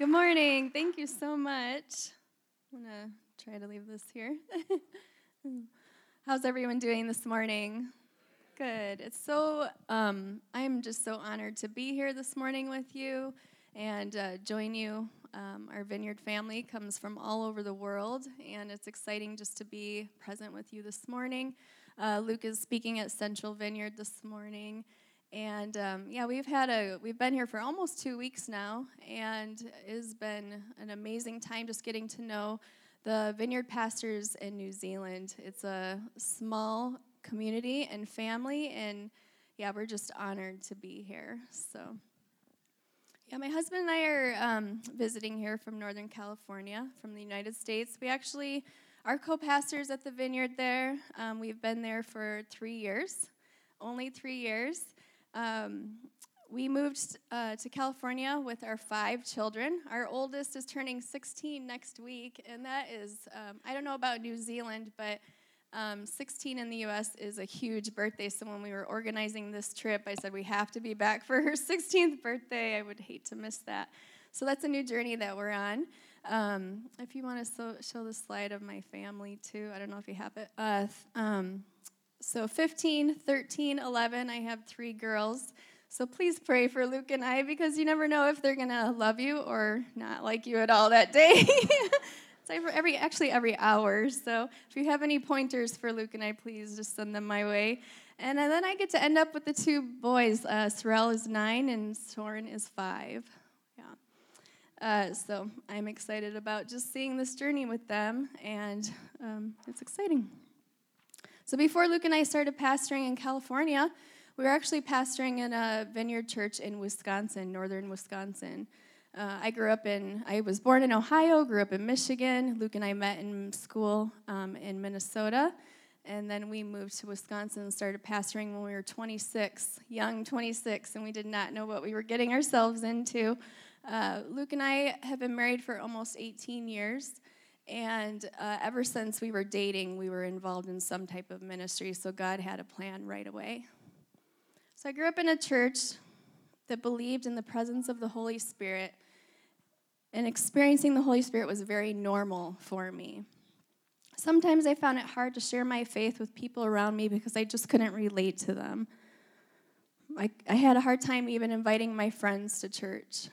Good morning. Thank you so much. I'm going to try to leave this here. How's everyone doing this morning? Good. It's so, um, I'm just so honored to be here this morning with you and uh, join you. Um, our vineyard family comes from all over the world, and it's exciting just to be present with you this morning. Uh, Luke is speaking at Central Vineyard this morning, and um, yeah, we've had a we've been here for almost two weeks now, and it has been an amazing time just getting to know the vineyard pastors in New Zealand. It's a small community and family, and yeah, we're just honored to be here. So, yeah, my husband and I are um, visiting here from Northern California, from the United States. We actually are co pastors at the vineyard there. Um, we've been there for three years, only three years. Um, we moved uh, to California with our five children. Our oldest is turning 16 next week, and that is, um, I don't know about New Zealand, but um, 16 in the US is a huge birthday. So when we were organizing this trip, I said we have to be back for her 16th birthday. I would hate to miss that. So that's a new journey that we're on. Um, if you want to so, show the slide of my family too, I don't know if you have it. Uh, um, so 15, 13, 11, I have three girls. So please pray for Luke and I because you never know if they're going to love you or not like you at all that day. it's every actually every hour. So if you have any pointers for Luke and I, please just send them my way. And then I get to end up with the two boys. Uh, Sorel is nine and Soren is five. Yeah. Uh, so I'm excited about just seeing this journey with them, and um, it's exciting. So before Luke and I started pastoring in California, we were actually pastoring in a vineyard church in Wisconsin, northern Wisconsin. Uh, I grew up in, I was born in Ohio, grew up in Michigan. Luke and I met in school um, in Minnesota. And then we moved to Wisconsin and started pastoring when we were 26, young 26, and we did not know what we were getting ourselves into. Uh, Luke and I have been married for almost 18 years. And uh, ever since we were dating, we were involved in some type of ministry, so God had a plan right away. So I grew up in a church that believed in the presence of the Holy Spirit, and experiencing the Holy Spirit was very normal for me. Sometimes I found it hard to share my faith with people around me because I just couldn't relate to them. I, I had a hard time even inviting my friends to church.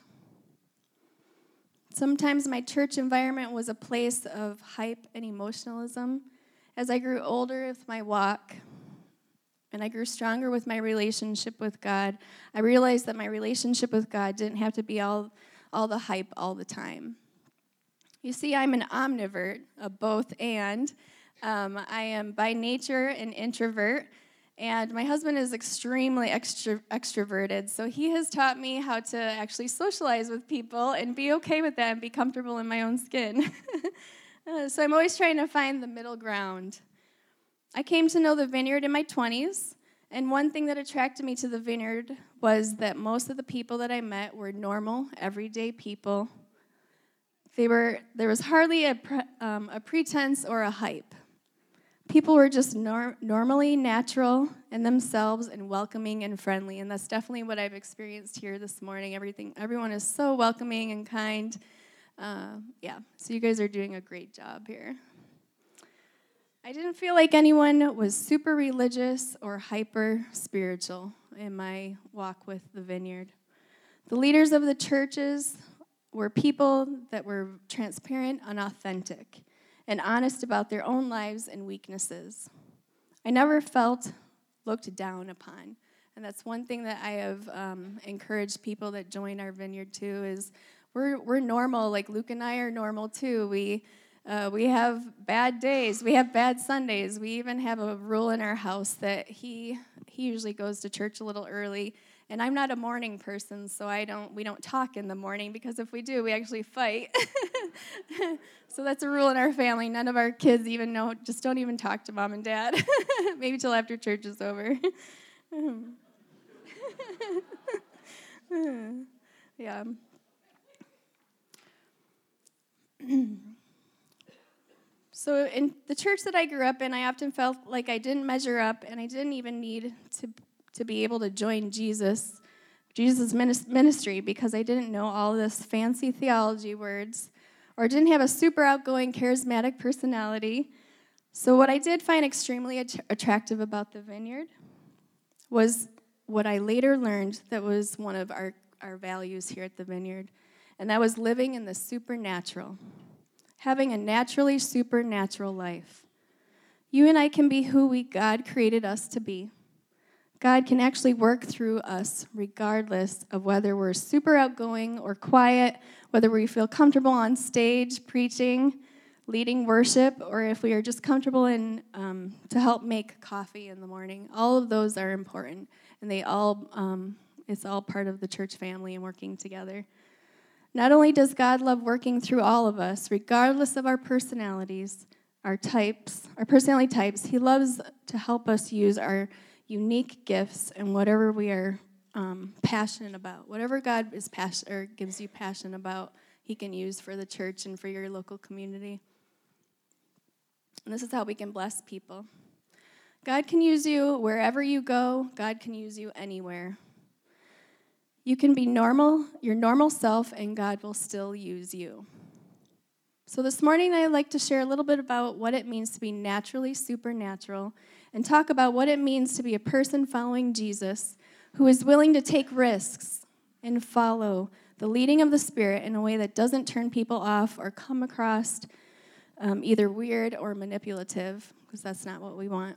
Sometimes my church environment was a place of hype and emotionalism. As I grew older with my walk and I grew stronger with my relationship with God, I realized that my relationship with God didn't have to be all, all the hype all the time. You see, I'm an omnivert, a both and. Um, I am by nature an introvert, and my husband is extremely extro- extroverted, so he has taught me how to actually socialize with people and be okay with that and be comfortable in my own skin. uh, so I'm always trying to find the middle ground. I came to know the vineyard in my 20s, and one thing that attracted me to the vineyard was that most of the people that I met were normal, everyday people. They were, there was hardly a, pre, um, a pretense or a hype. People were just nor- normally natural in themselves and welcoming and friendly, and that's definitely what I've experienced here this morning. Everything, everyone is so welcoming and kind. Uh, yeah, so you guys are doing a great job here. I didn't feel like anyone was super religious or hyper spiritual in my walk with the vineyard. The leaders of the churches were people that were transparent and authentic and honest about their own lives and weaknesses. I never felt looked down upon. And that's one thing that I have um, encouraged people that join our vineyard too is we're, we're normal. Like Luke and I are normal too. We, uh, we have bad days. We have bad Sundays. We even have a rule in our house that he, he usually goes to church a little early and I'm not a morning person, so I don't we don't talk in the morning because if we do, we actually fight. so that's a rule in our family. None of our kids even know just don't even talk to mom and dad. Maybe till after church is over. yeah. So, in the church that I grew up in, I often felt like I didn't measure up and I didn't even need to to be able to join Jesus Jesus' ministry because I didn't know all this fancy theology words or didn't have a super outgoing, charismatic personality. So, what I did find extremely att- attractive about the vineyard was what I later learned that was one of our, our values here at the vineyard, and that was living in the supernatural, having a naturally supernatural life. You and I can be who we God created us to be. God can actually work through us regardless of whether we're super outgoing or quiet, whether we feel comfortable on stage preaching, leading worship, or if we are just comfortable in um, to help make coffee in the morning. All of those are important, and they all um, it's all part of the church family and working together. Not only does God love working through all of us, regardless of our personalities, our types, our personality types, He loves to help us use our unique gifts and whatever we are um, passionate about. Whatever God is passion or gives you passion about, He can use for the church and for your local community. And this is how we can bless people. God can use you wherever you go. God can use you anywhere. You can be normal, your normal self, and God will still use you. So, this morning, I'd like to share a little bit about what it means to be naturally supernatural and talk about what it means to be a person following Jesus who is willing to take risks and follow the leading of the Spirit in a way that doesn't turn people off or come across um, either weird or manipulative, because that's not what we want.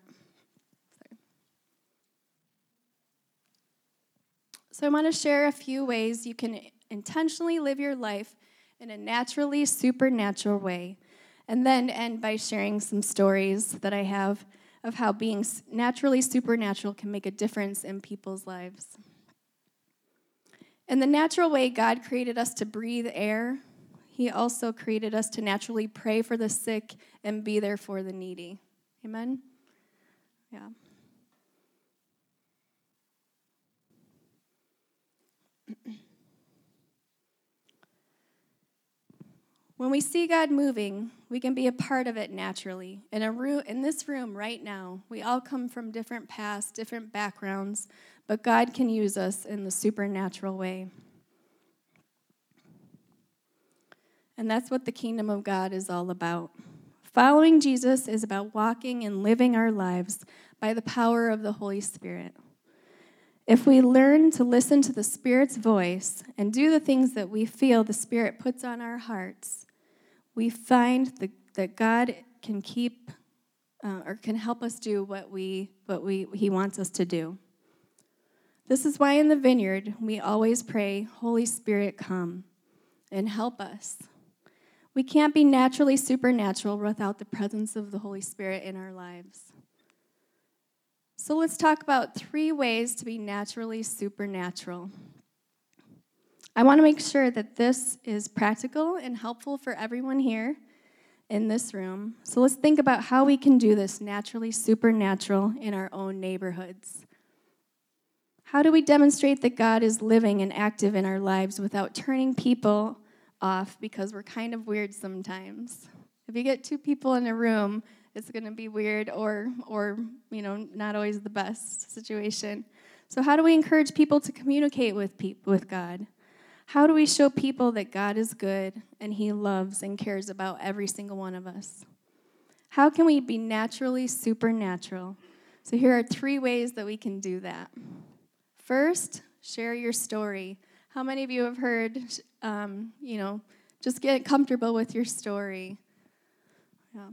So, I want to share a few ways you can intentionally live your life in a naturally supernatural way, and then end by sharing some stories that I have of how being naturally supernatural can make a difference in people's lives. In the natural way God created us to breathe air, He also created us to naturally pray for the sick and be there for the needy. Amen? Yeah. When we see God moving, we can be a part of it naturally. In, a room, in this room right now, we all come from different pasts, different backgrounds, but God can use us in the supernatural way. And that's what the kingdom of God is all about. Following Jesus is about walking and living our lives by the power of the Holy Spirit. If we learn to listen to the Spirit's voice and do the things that we feel the Spirit puts on our hearts, we find the, that God can keep uh, or can help us do what we what we He wants us to do. This is why in the vineyard we always pray, Holy Spirit, come and help us. We can't be naturally supernatural without the presence of the Holy Spirit in our lives. So let's talk about three ways to be naturally supernatural. I want to make sure that this is practical and helpful for everyone here in this room. So let's think about how we can do this naturally supernatural in our own neighborhoods. How do we demonstrate that God is living and active in our lives without turning people off because we're kind of weird sometimes? If you get two people in a room, it's going to be weird or or you know, not always the best situation. So how do we encourage people to communicate with people with God? How do we show people that God is good and He loves and cares about every single one of us? How can we be naturally supernatural? So, here are three ways that we can do that. First, share your story. How many of you have heard, um, you know, just get comfortable with your story? Yeah.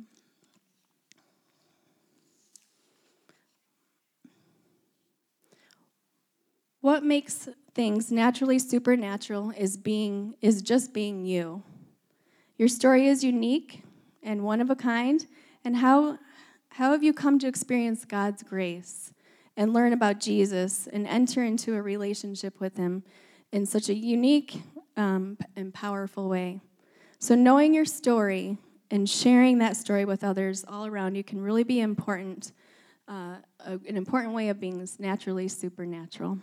What makes things naturally supernatural is being is just being you. Your story is unique and one of a kind, and how how have you come to experience God's grace and learn about Jesus and enter into a relationship with him in such a unique um, and powerful way? So knowing your story and sharing that story with others all around you can really be important, uh, an important way of being naturally supernatural.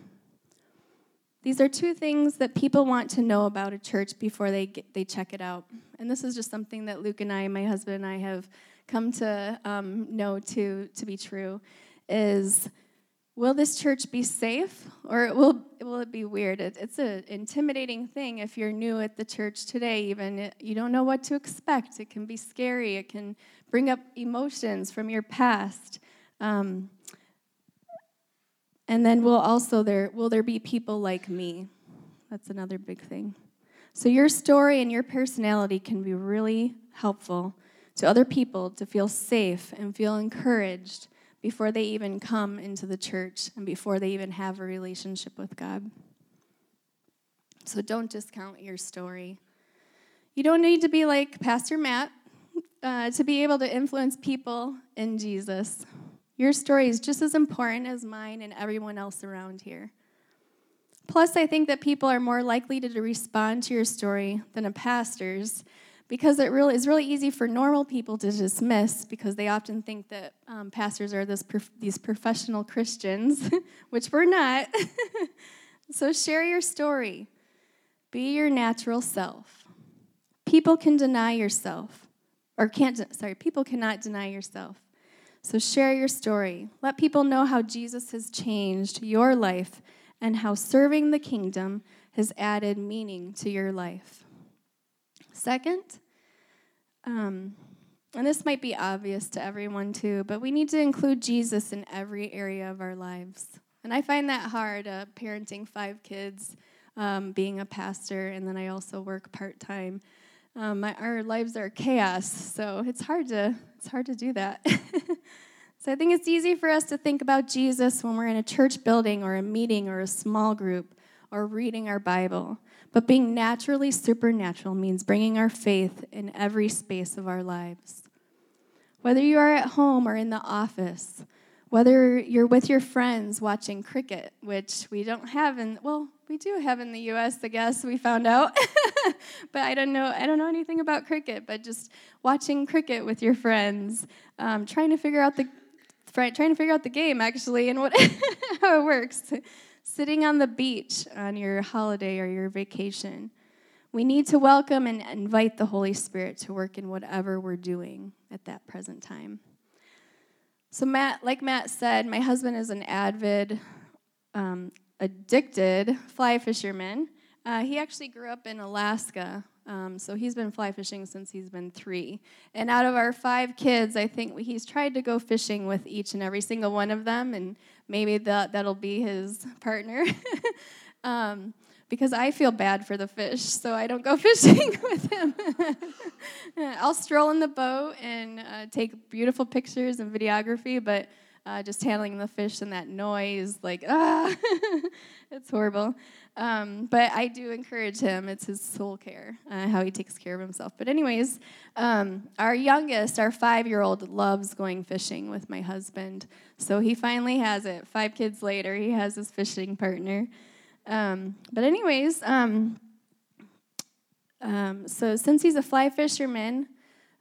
These are two things that people want to know about a church before they get, they check it out. And this is just something that Luke and I, my husband and I, have come to um, know to to be true. Is will this church be safe or will, will it be weird? It, it's an intimidating thing if you're new at the church today, even. You don't know what to expect. It can be scary, it can bring up emotions from your past. Um, and then will also there will there be people like me? That's another big thing. So your story and your personality can be really helpful to other people to feel safe and feel encouraged before they even come into the church and before they even have a relationship with God. So don't discount your story. You don't need to be like Pastor Matt uh, to be able to influence people in Jesus. Your story is just as important as mine and everyone else around here. Plus, I think that people are more likely to respond to your story than a pastor's because it really is really easy for normal people to dismiss because they often think that um, pastors are this prof- these professional Christians, which we're not. so share your story. Be your natural self. People can deny yourself, or can't. Sorry, people cannot deny yourself. So share your story. Let people know how Jesus has changed your life and how serving the kingdom has added meaning to your life. Second, um, and this might be obvious to everyone too, but we need to include Jesus in every area of our lives. And I find that hard, uh, parenting five kids, um, being a pastor, and then I also work part time. Um, our lives are chaos, so it's hard to it's hard to do that. so I think it's easy for us to think about Jesus when we're in a church building or a meeting or a small group or reading our Bible. But being naturally supernatural means bringing our faith in every space of our lives. Whether you are at home or in the office, whether you're with your friends watching cricket, which we don't have in, well, we do have in the US, I guess, we found out. but I don't know, I don't know anything about cricket, but just watching cricket with your friends, um, trying to figure out the trying to figure out the game actually and what how it works sitting on the beach on your holiday or your vacation. We need to welcome and invite the Holy Spirit to work in whatever we're doing at that present time. So, Matt, like Matt said, my husband is an avid, um, addicted fly fisherman. Uh, he actually grew up in Alaska, um, so he's been fly fishing since he's been three. And out of our five kids, I think he's tried to go fishing with each and every single one of them, and maybe that, that'll be his partner. um, because I feel bad for the fish, so I don't go fishing with him. I'll stroll in the boat and uh, take beautiful pictures and videography, but uh, just handling the fish and that noise, like, ah, it's horrible. Um, but I do encourage him. It's his soul care, uh, how he takes care of himself. But, anyways, um, our youngest, our five year old, loves going fishing with my husband. So he finally has it. Five kids later, he has his fishing partner. Um, but, anyways, um, um, so since he's a fly fisherman,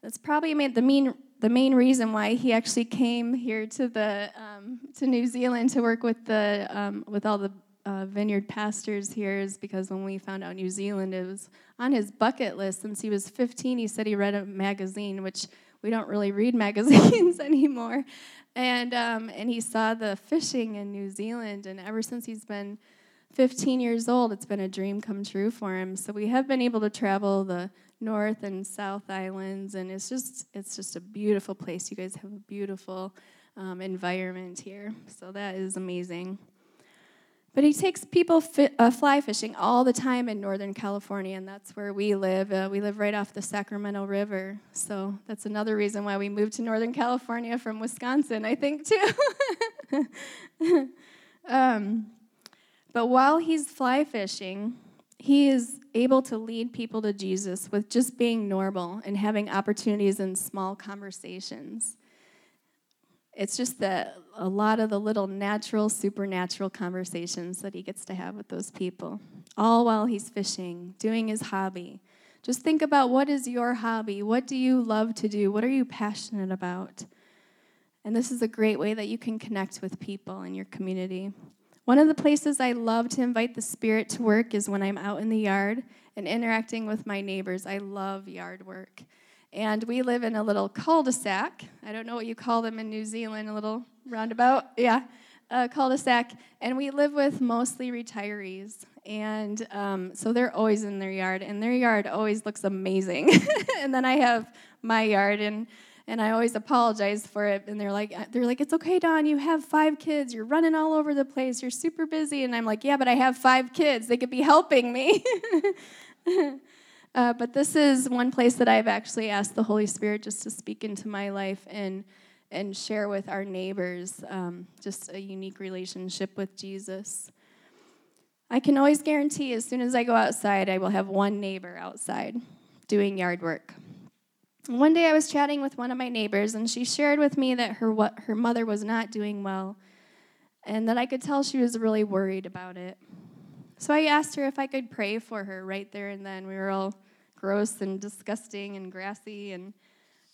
that's probably made the main the main reason why he actually came here to the um, to New Zealand to work with the um, with all the uh, vineyard pastors here is because when we found out New Zealand, it was on his bucket list since he was 15. He said he read a magazine, which we don't really read magazines anymore, and um, and he saw the fishing in New Zealand, and ever since he's been 15 years old, it's been a dream come true for him. So we have been able to travel the North and South Islands, and it's just it's just a beautiful place. You guys have a beautiful um, environment here, so that is amazing. But he takes people fi- uh, fly fishing all the time in Northern California, and that's where we live. Uh, we live right off the Sacramento River. So that's another reason why we moved to Northern California from Wisconsin, I think, too. um, but while he's fly fishing, he is able to lead people to Jesus with just being normal and having opportunities in small conversations. It's just that a lot of the little natural, supernatural conversations that he gets to have with those people, all while he's fishing, doing his hobby. Just think about what is your hobby? What do you love to do? What are you passionate about? And this is a great way that you can connect with people in your community. One of the places I love to invite the Spirit to work is when I'm out in the yard and interacting with my neighbors. I love yard work. And we live in a little cul de sac. I don't know what you call them in New Zealand, a little roundabout. Yeah. uh, cul-de-sac, and we live with mostly retirees. And um, so they're always in their yard, and their yard always looks amazing. and then I have my yard, and and I always apologize for it. And they're like, uh, they're like, it's okay, Don. You have five kids. You're running all over the place. You're super busy. And I'm like, yeah, but I have five kids. They could be helping me. uh, but this is one place that I've actually asked the Holy Spirit just to speak into my life and and share with our neighbors um, just a unique relationship with Jesus. I can always guarantee as soon as I go outside, I will have one neighbor outside doing yard work. One day I was chatting with one of my neighbors, and she shared with me that her, what, her mother was not doing well, and that I could tell she was really worried about it. So I asked her if I could pray for her right there and then. We were all gross and disgusting and grassy, and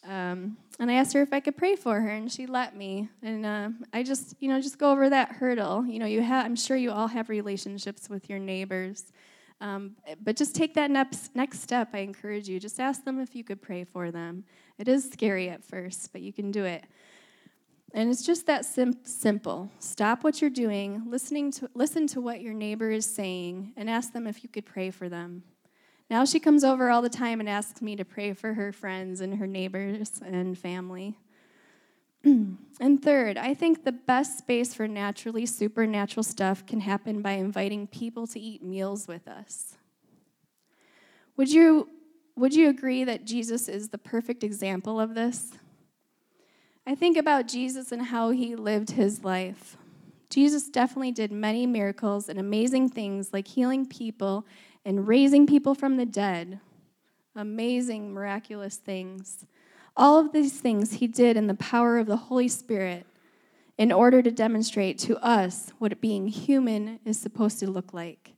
um, and I asked her if I could pray for her, and she let me. And uh, I just, you know, just go over that hurdle. You know, you have. I'm sure you all have relationships with your neighbors, um, but just take that next next step. I encourage you. Just ask them if you could pray for them. It is scary at first, but you can do it. And it's just that sim- simple. Stop what you're doing, listening to listen to what your neighbor is saying, and ask them if you could pray for them. Now she comes over all the time and asks me to pray for her friends and her neighbors and family. and third, I think the best space for naturally supernatural stuff can happen by inviting people to eat meals with us. Would you, would you agree that Jesus is the perfect example of this? I think about Jesus and how he lived his life. Jesus definitely did many miracles and amazing things like healing people and raising people from the dead. Amazing, miraculous things. All of these things he did in the power of the Holy Spirit in order to demonstrate to us what being human is supposed to look like.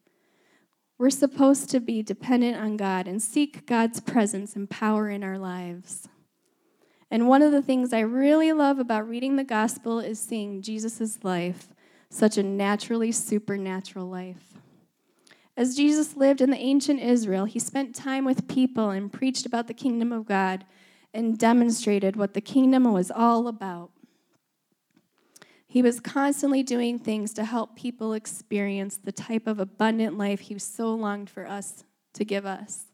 We're supposed to be dependent on God and seek God's presence and power in our lives. And one of the things I really love about reading the gospel is seeing Jesus' life, such a naturally supernatural life. As Jesus lived in the ancient Israel, he spent time with people and preached about the kingdom of God and demonstrated what the kingdom was all about. He was constantly doing things to help people experience the type of abundant life he so longed for us to give us.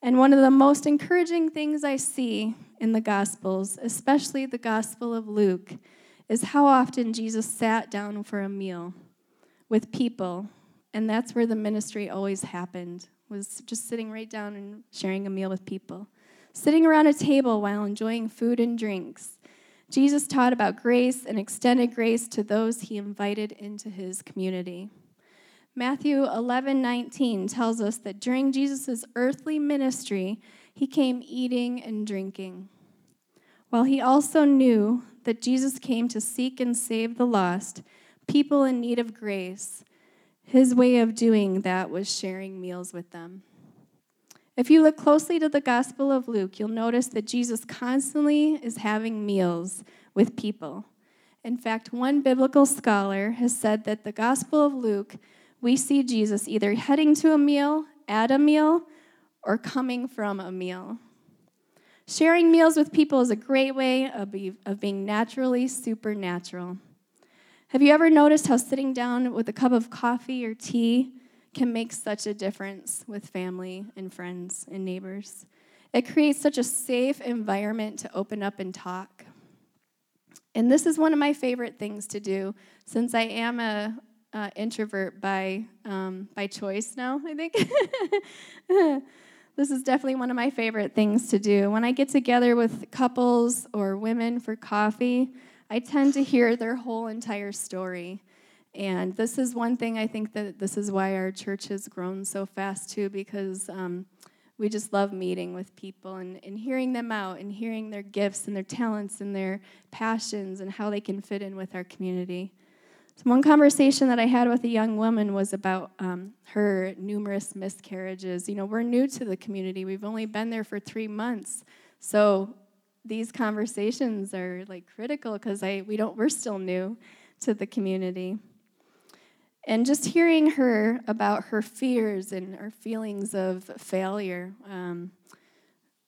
And one of the most encouraging things I see in the Gospels, especially the Gospel of Luke, is how often Jesus sat down for a meal with people and that's where the ministry always happened was just sitting right down and sharing a meal with people. Sitting around a table while enjoying food and drinks. Jesus taught about grace and extended grace to those he invited into his community. Matthew 11 19 tells us that during jesus' earthly ministry he came eating and drinking. While he also knew that jesus came to seek and save the lost people in need of grace his way of doing that was sharing meals with them. If you look closely to the Gospel of Luke, you'll notice that Jesus constantly is having meals with people. In fact, one biblical scholar has said that the Gospel of Luke, we see Jesus either heading to a meal, at a meal, or coming from a meal. Sharing meals with people is a great way of, being naturally supernatural. Have you ever noticed how sitting down with a cup of coffee or tea can make such a difference with family and friends and neighbors? It creates such a safe environment to open up and talk. And this is one of my favorite things to do since I am a, a introvert by um, by choice now. I think this is definitely one of my favorite things to do. When I get together with couples or women for coffee, I tend to hear their whole entire story. And this is one thing I think that this is why our church has grown so fast, too, because um, we just love meeting with people and, and hearing them out and hearing their gifts and their talents and their passions and how they can fit in with our community. So, one conversation that I had with a young woman was about um, her numerous miscarriages. You know, we're new to the community, we've only been there for three months. So, these conversations are like critical because I we don't we're still new to the community. And just hearing her about her fears and her feelings of failure, um,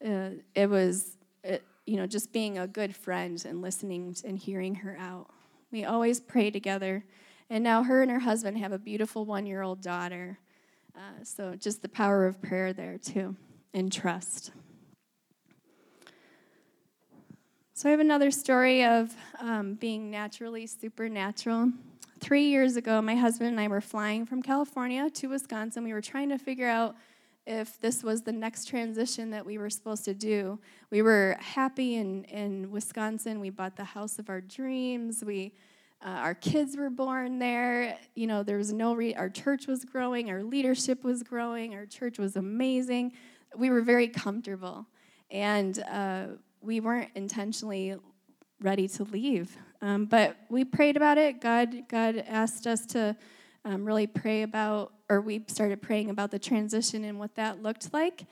uh, it was, it, you know, just being a good friend and listening and hearing her out We always pray together. And now her and her husband have a beautiful one year old daughter. Uh, so just the power of prayer there, too, and trust. So I have another story of um, being naturally supernatural. Three years ago, my husband and I were flying from California to Wisconsin. We were trying to figure out if this was the next transition that we were supposed to do. We were happy in, in Wisconsin. We bought the house of our dreams. We, uh, our kids were born there. You know, there was no, re- our church was growing, our leadership was growing, our church was amazing. We were very comfortable. And uh, we weren't intentionally ready to leave. Um, but we prayed about it. God, God asked us to um, really pray about, or we started praying about the transition and what that looked like.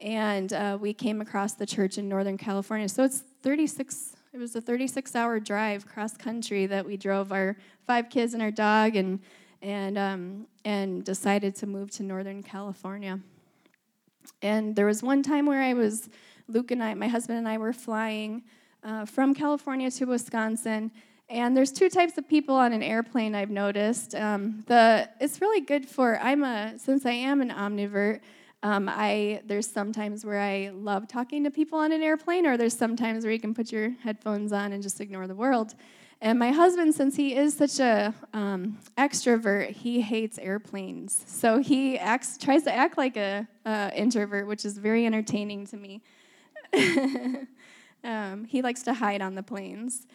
And uh, we came across the church in Northern California. So it's 36, it was a 36 hour drive cross country that we drove our five kids and our dog and, and, um, and decided to move to Northern California. And there was one time where I was Luke and I, my husband and I, were flying uh, from California to Wisconsin. And there's two types of people on an airplane I've noticed. Um, the it's really good for I'm a since I am an omnivert. Um, I there's sometimes where I love talking to people on an airplane, or there's sometimes where you can put your headphones on and just ignore the world. And my husband, since he is such a um, extrovert, he hates airplanes. So he acts tries to act like a, a introvert, which is very entertaining to me. um, he likes to hide on the planes.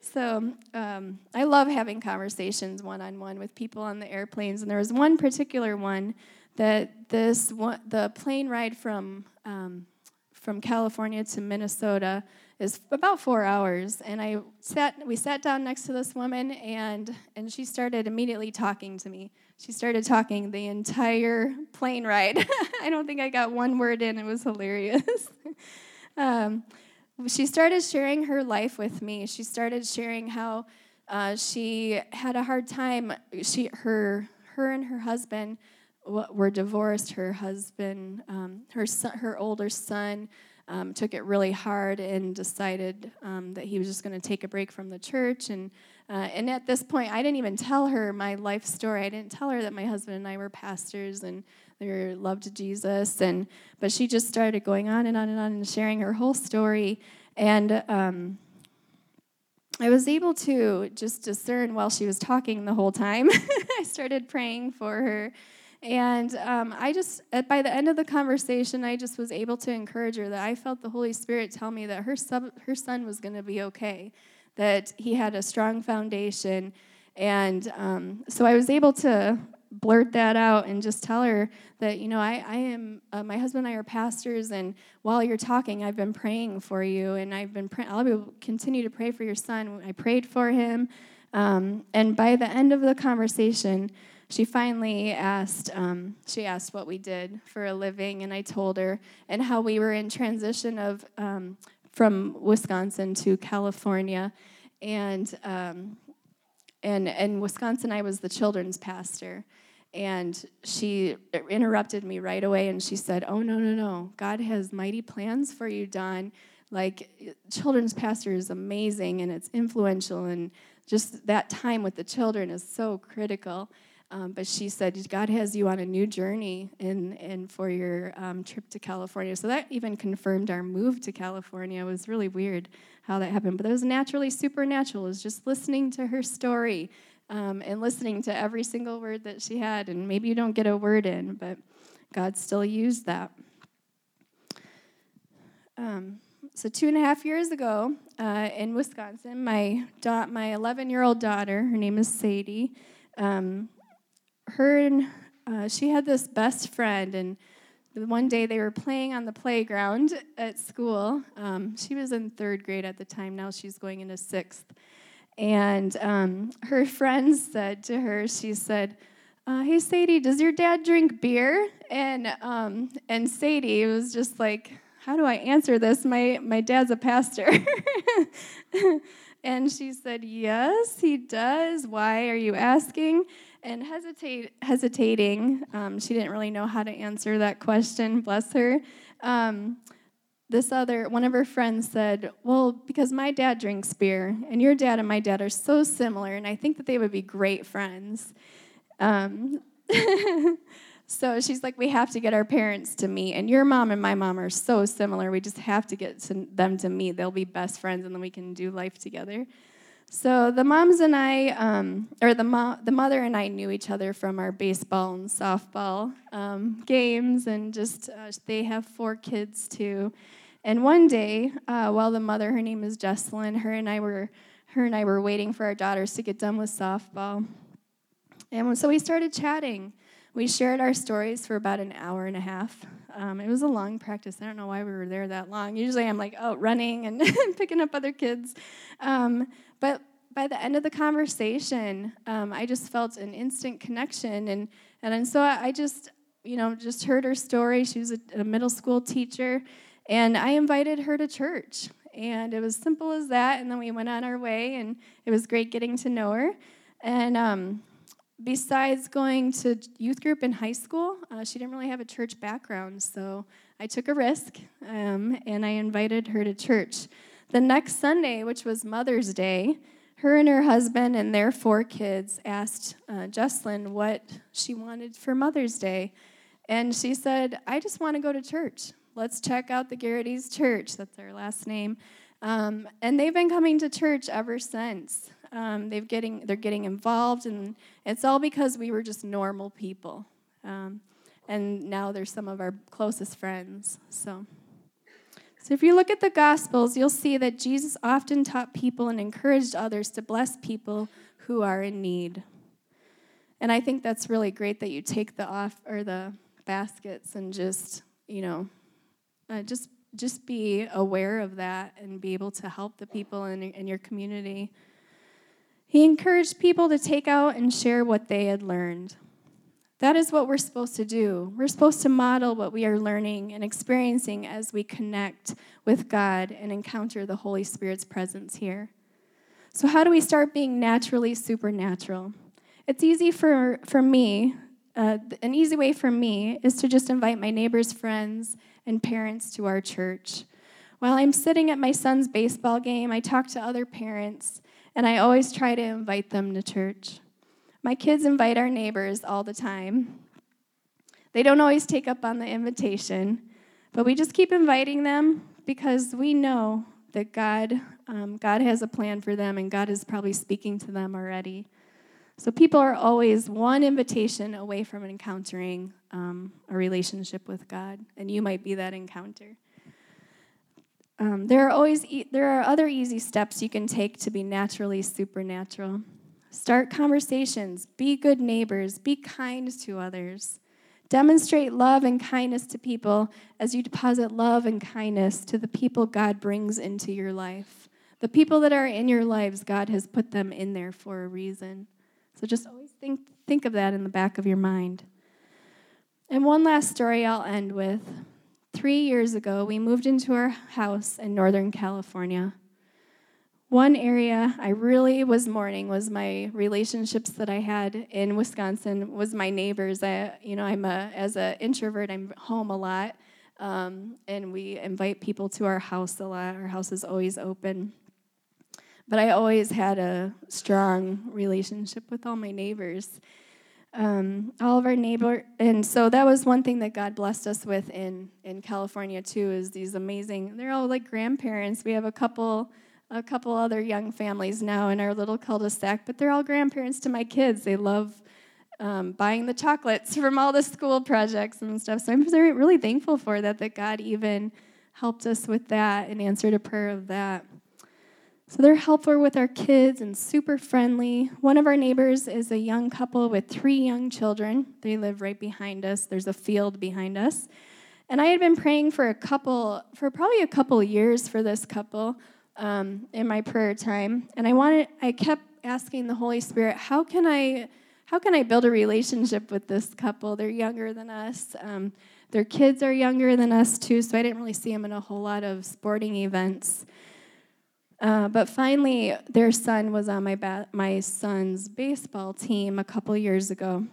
So um, I love having conversations one on one with people on the airplanes. And there was one particular one that this one, the plane ride from um, from California to Minnesota is about four hours. And I sat, we sat down next to this woman, and and she started immediately talking to me. She started talking the entire plane ride. I don't think I got one word in. It was hilarious. Um, she started sharing her life with me. She started sharing how uh, she had a hard time. She, her, her and her husband were divorced. Her husband, um, her son, her older son, um, took it really hard and decided um, that he was just going to take a break from the church. And uh, and at this point, I didn't even tell her my life story. I didn't tell her that my husband and I were pastors and they loved Jesus. And but she just started going on and on and on and sharing her whole story. And um, I was able to just discern while she was talking the whole time. I started praying for her. And um, I just, by the end of the conversation, I just was able to encourage her that I felt the Holy Spirit tell me that her, sub, her son was going to be okay, that he had a strong foundation. And um, so I was able to blurt that out and just tell her that you know i, I am uh, my husband and i are pastors and while you're talking i've been praying for you and i've been praying i'll be, continue to pray for your son. I prayed for him um, and by the end of the conversation she finally asked um, she asked what we did for a living and i told her and how we were in transition of um, from wisconsin to california and um, and in wisconsin i was the children's pastor and she interrupted me right away and she said, Oh, no, no, no. God has mighty plans for you, Don. Like, children's pastor is amazing and it's influential, and just that time with the children is so critical. Um, but she said, God has you on a new journey in, in for your um, trip to California. So that even confirmed our move to California. It was really weird how that happened. But it was naturally supernatural. It was just listening to her story um, and listening to every single word that she had. And maybe you don't get a word in, but God still used that. Um, so two and a half years ago uh, in Wisconsin, my da- my 11 year old daughter, her name is Sadie, um, her and uh, she had this best friend, and one day they were playing on the playground at school. Um, she was in third grade at the time. Now she's going into sixth. And um, her friend said to her, she said, uh, "Hey Sadie, does your dad drink beer?" And um, and Sadie was just like, "How do I answer this? My my dad's a pastor." and she said, "Yes, he does. Why are you asking?" And hesitate, hesitating, um, she didn't really know how to answer that question. Bless her. Um, this other one of her friends said, "Well, because my dad drinks beer, and your dad and my dad are so similar, and I think that they would be great friends." Um, so she's like, "We have to get our parents to meet, and your mom and my mom are so similar. We just have to get to them to meet. They'll be best friends, and then we can do life together." So the moms and I, um, or the mo- the mother and I, knew each other from our baseball and softball um, games, and just uh, they have four kids too. And one day, uh, while the mother, her name is Jesselyn, her and I were her and I were waiting for our daughters to get done with softball, and so we started chatting. We shared our stories for about an hour and a half. Um, it was a long practice. I don't know why we were there that long. Usually, I'm like out running and picking up other kids. Um, but by the end of the conversation, um, I just felt an instant connection, and and, and so I just you know just heard her story. She was a, a middle school teacher, and I invited her to church, and it was simple as that. And then we went on our way, and it was great getting to know her. And um, besides going to youth group in high school, uh, she didn't really have a church background, so I took a risk um, and I invited her to church. The next Sunday, which was Mother's Day, her and her husband and their four kids asked uh, Jesselyn what she wanted for Mother's Day. And she said, I just want to go to church. Let's check out the Garrity's church. That's their last name. Um, and they've been coming to church ever since. Um, they've getting, they're getting involved, and it's all because we were just normal people. Um, and now they're some of our closest friends. So. So, if you look at the Gospels, you'll see that Jesus often taught people and encouraged others to bless people who are in need. And I think that's really great that you take the off or the baskets and just, you know, uh, just just be aware of that and be able to help the people in, in your community. He encouraged people to take out and share what they had learned. That is what we're supposed to do. We're supposed to model what we are learning and experiencing as we connect with God and encounter the Holy Spirit's presence here. So, how do we start being naturally supernatural? It's easy for, for me, uh, an easy way for me is to just invite my neighbors, friends, and parents to our church. While I'm sitting at my son's baseball game, I talk to other parents, and I always try to invite them to church. My kids invite our neighbors all the time. They don't always take up on the invitation, but we just keep inviting them because we know that God, um, God has a plan for them and God is probably speaking to them already. So people are always one invitation away from encountering um, a relationship with God, and you might be that encounter. Um, there are always e- there are other easy steps you can take to be naturally supernatural. Start conversations, be good neighbors, be kind to others. Demonstrate love and kindness to people as you deposit love and kindness to the people God brings into your life. The people that are in your lives, God has put them in there for a reason. So just always think, think of that in the back of your mind. And one last story I'll end with. Three years ago, we moved into our house in Northern California. One area I really was mourning was my relationships that I had in Wisconsin was my neighbors. I, you know, I'm a as an introvert, I'm home a lot, um, and we invite people to our house a lot. Our house is always open, but I always had a strong relationship with all my neighbors. Um, all of our neighbor, and so that was one thing that God blessed us with in in California too. Is these amazing? They're all like grandparents. We have a couple a couple other young families now in our little cul-de-sac, but they're all grandparents to my kids. They love um, buying the chocolates from all the school projects and stuff. So I'm really thankful for that, that God even helped us with that and answered a prayer of that. So they're helpful with our kids and super friendly. One of our neighbors is a young couple with three young children. They live right behind us. There's a field behind us. And I had been praying for a couple, for probably a couple years for this couple um, in my prayer time, and I wanted, I kept asking the Holy Spirit, how can I, how can I build a relationship with this couple? They're younger than us. Um, their kids are younger than us too, so I didn't really see them in a whole lot of sporting events. Uh, but finally, their son was on my ba- my son's baseball team a couple years ago.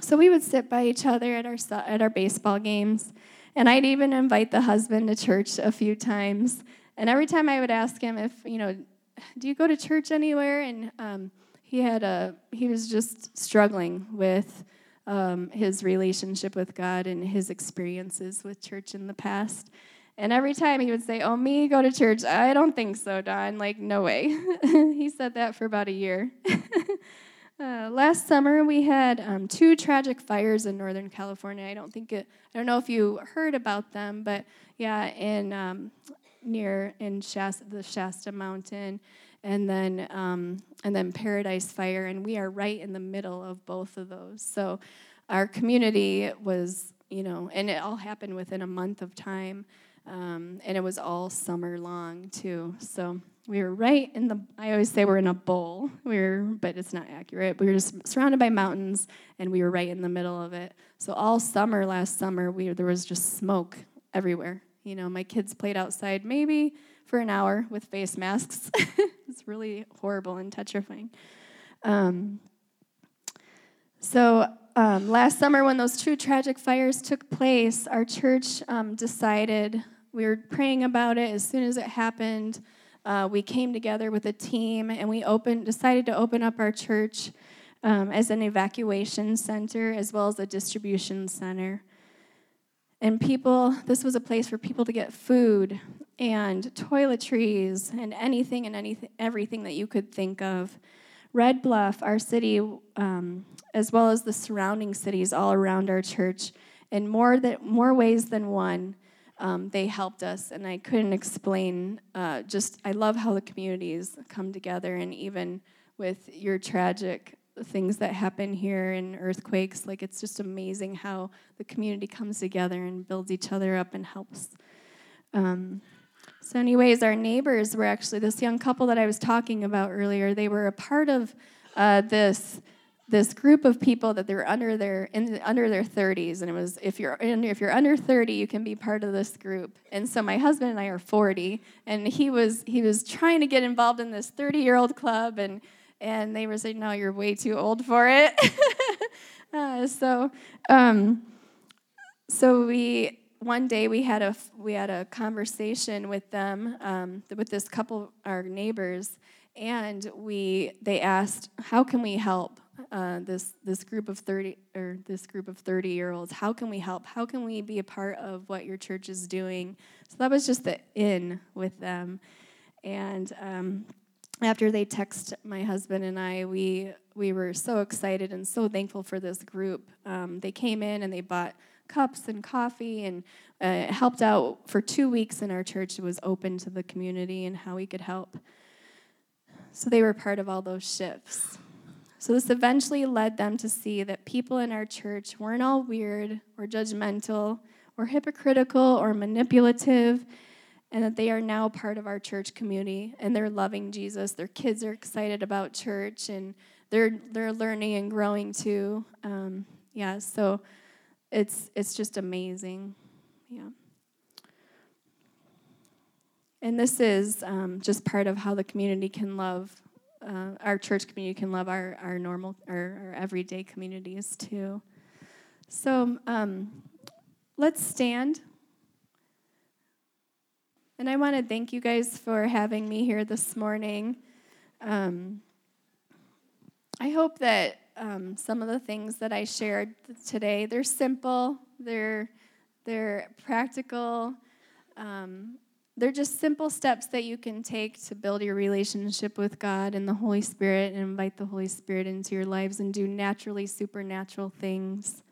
So we would sit by each other at our at our baseball games, And I'd even invite the husband to church a few times. And every time I would ask him if, you know, do you go to church anywhere? And um, he had a, he was just struggling with um, his relationship with God and his experiences with church in the past. And every time he would say, Oh, me go to church. I don't think so, Don. Like, no way. he said that for about a year. uh, last summer, we had um, two tragic fires in Northern California. I don't think it, I don't know if you heard about them, but yeah, in um, near in Shasta, the Shasta Mountain, and then um, and then Paradise Fire, and we are right in the middle of both of those. So our community was, you know, and it all happened within a month of time. Um, and it was all summer long too. So we were right in the. I always say we're in a bowl. We were, but it's not accurate. We were just surrounded by mountains, and we were right in the middle of it. So all summer last summer, we there was just smoke everywhere. You know, my kids played outside maybe for an hour with face masks. it's really horrible and terrifying. Um, so um, last summer, when those two tragic fires took place, our church um, decided we were praying about it as soon as it happened. Uh, we came together with a team and we opened, decided to open up our church um, as an evacuation center as well as a distribution center. And people, this was a place for people to get food and toiletries and anything and anything, everything that you could think of. Red Bluff, our city, um, as well as the surrounding cities all around our church, in more, that, more ways than one, um, they helped us, and I couldn't explain. Uh, just I love how the communities come together, and even with your tragic things that happen here and earthquakes, like it's just amazing how the community comes together and builds each other up and helps. Um, so, anyways, our neighbors were actually this young couple that I was talking about earlier. They were a part of uh, this this group of people that they're under their in, under their 30s and it was if you're if you're under 30 you can be part of this group. And so my husband and i are 40 and he was he was trying to get involved in this 30 year old club and and they were saying no you're way too old for it. Uh, so um, so we one day we had a we had a conversation with them um, with this couple our neighbors and we they asked how can we help uh, this this group of 30 or this group of 30 year olds how can we help? How can we be a part of what your church is doing? So that was just the in with them. And um, after they text my husband and i we we were so excited and so thankful for this group. Um, they came in and they bought cups and coffee and uh, helped out for two weeks in our church it was open to the community and how we could help. So they were part of all those shifts so, this eventually led them to see that people in our church weren't all weird or judgmental or hypocritical or manipulative, and that they are now part of our church community and they're loving Jesus. Their kids are excited about church and they're, they're learning and growing too. Um, yeah, so it's, it's just amazing. Yeah. And this is um, just part of how the community can love uh, our church community can love our, our normal, our, our everyday communities too. So um, let's stand. And I want to thank you guys for having me here this morning. Um, I hope that um, some of the things that I shared today, they're simple, they're, they're practical, um, they're just simple steps that you can take to build your relationship with God and the Holy Spirit and invite the Holy Spirit into your lives and do naturally supernatural things.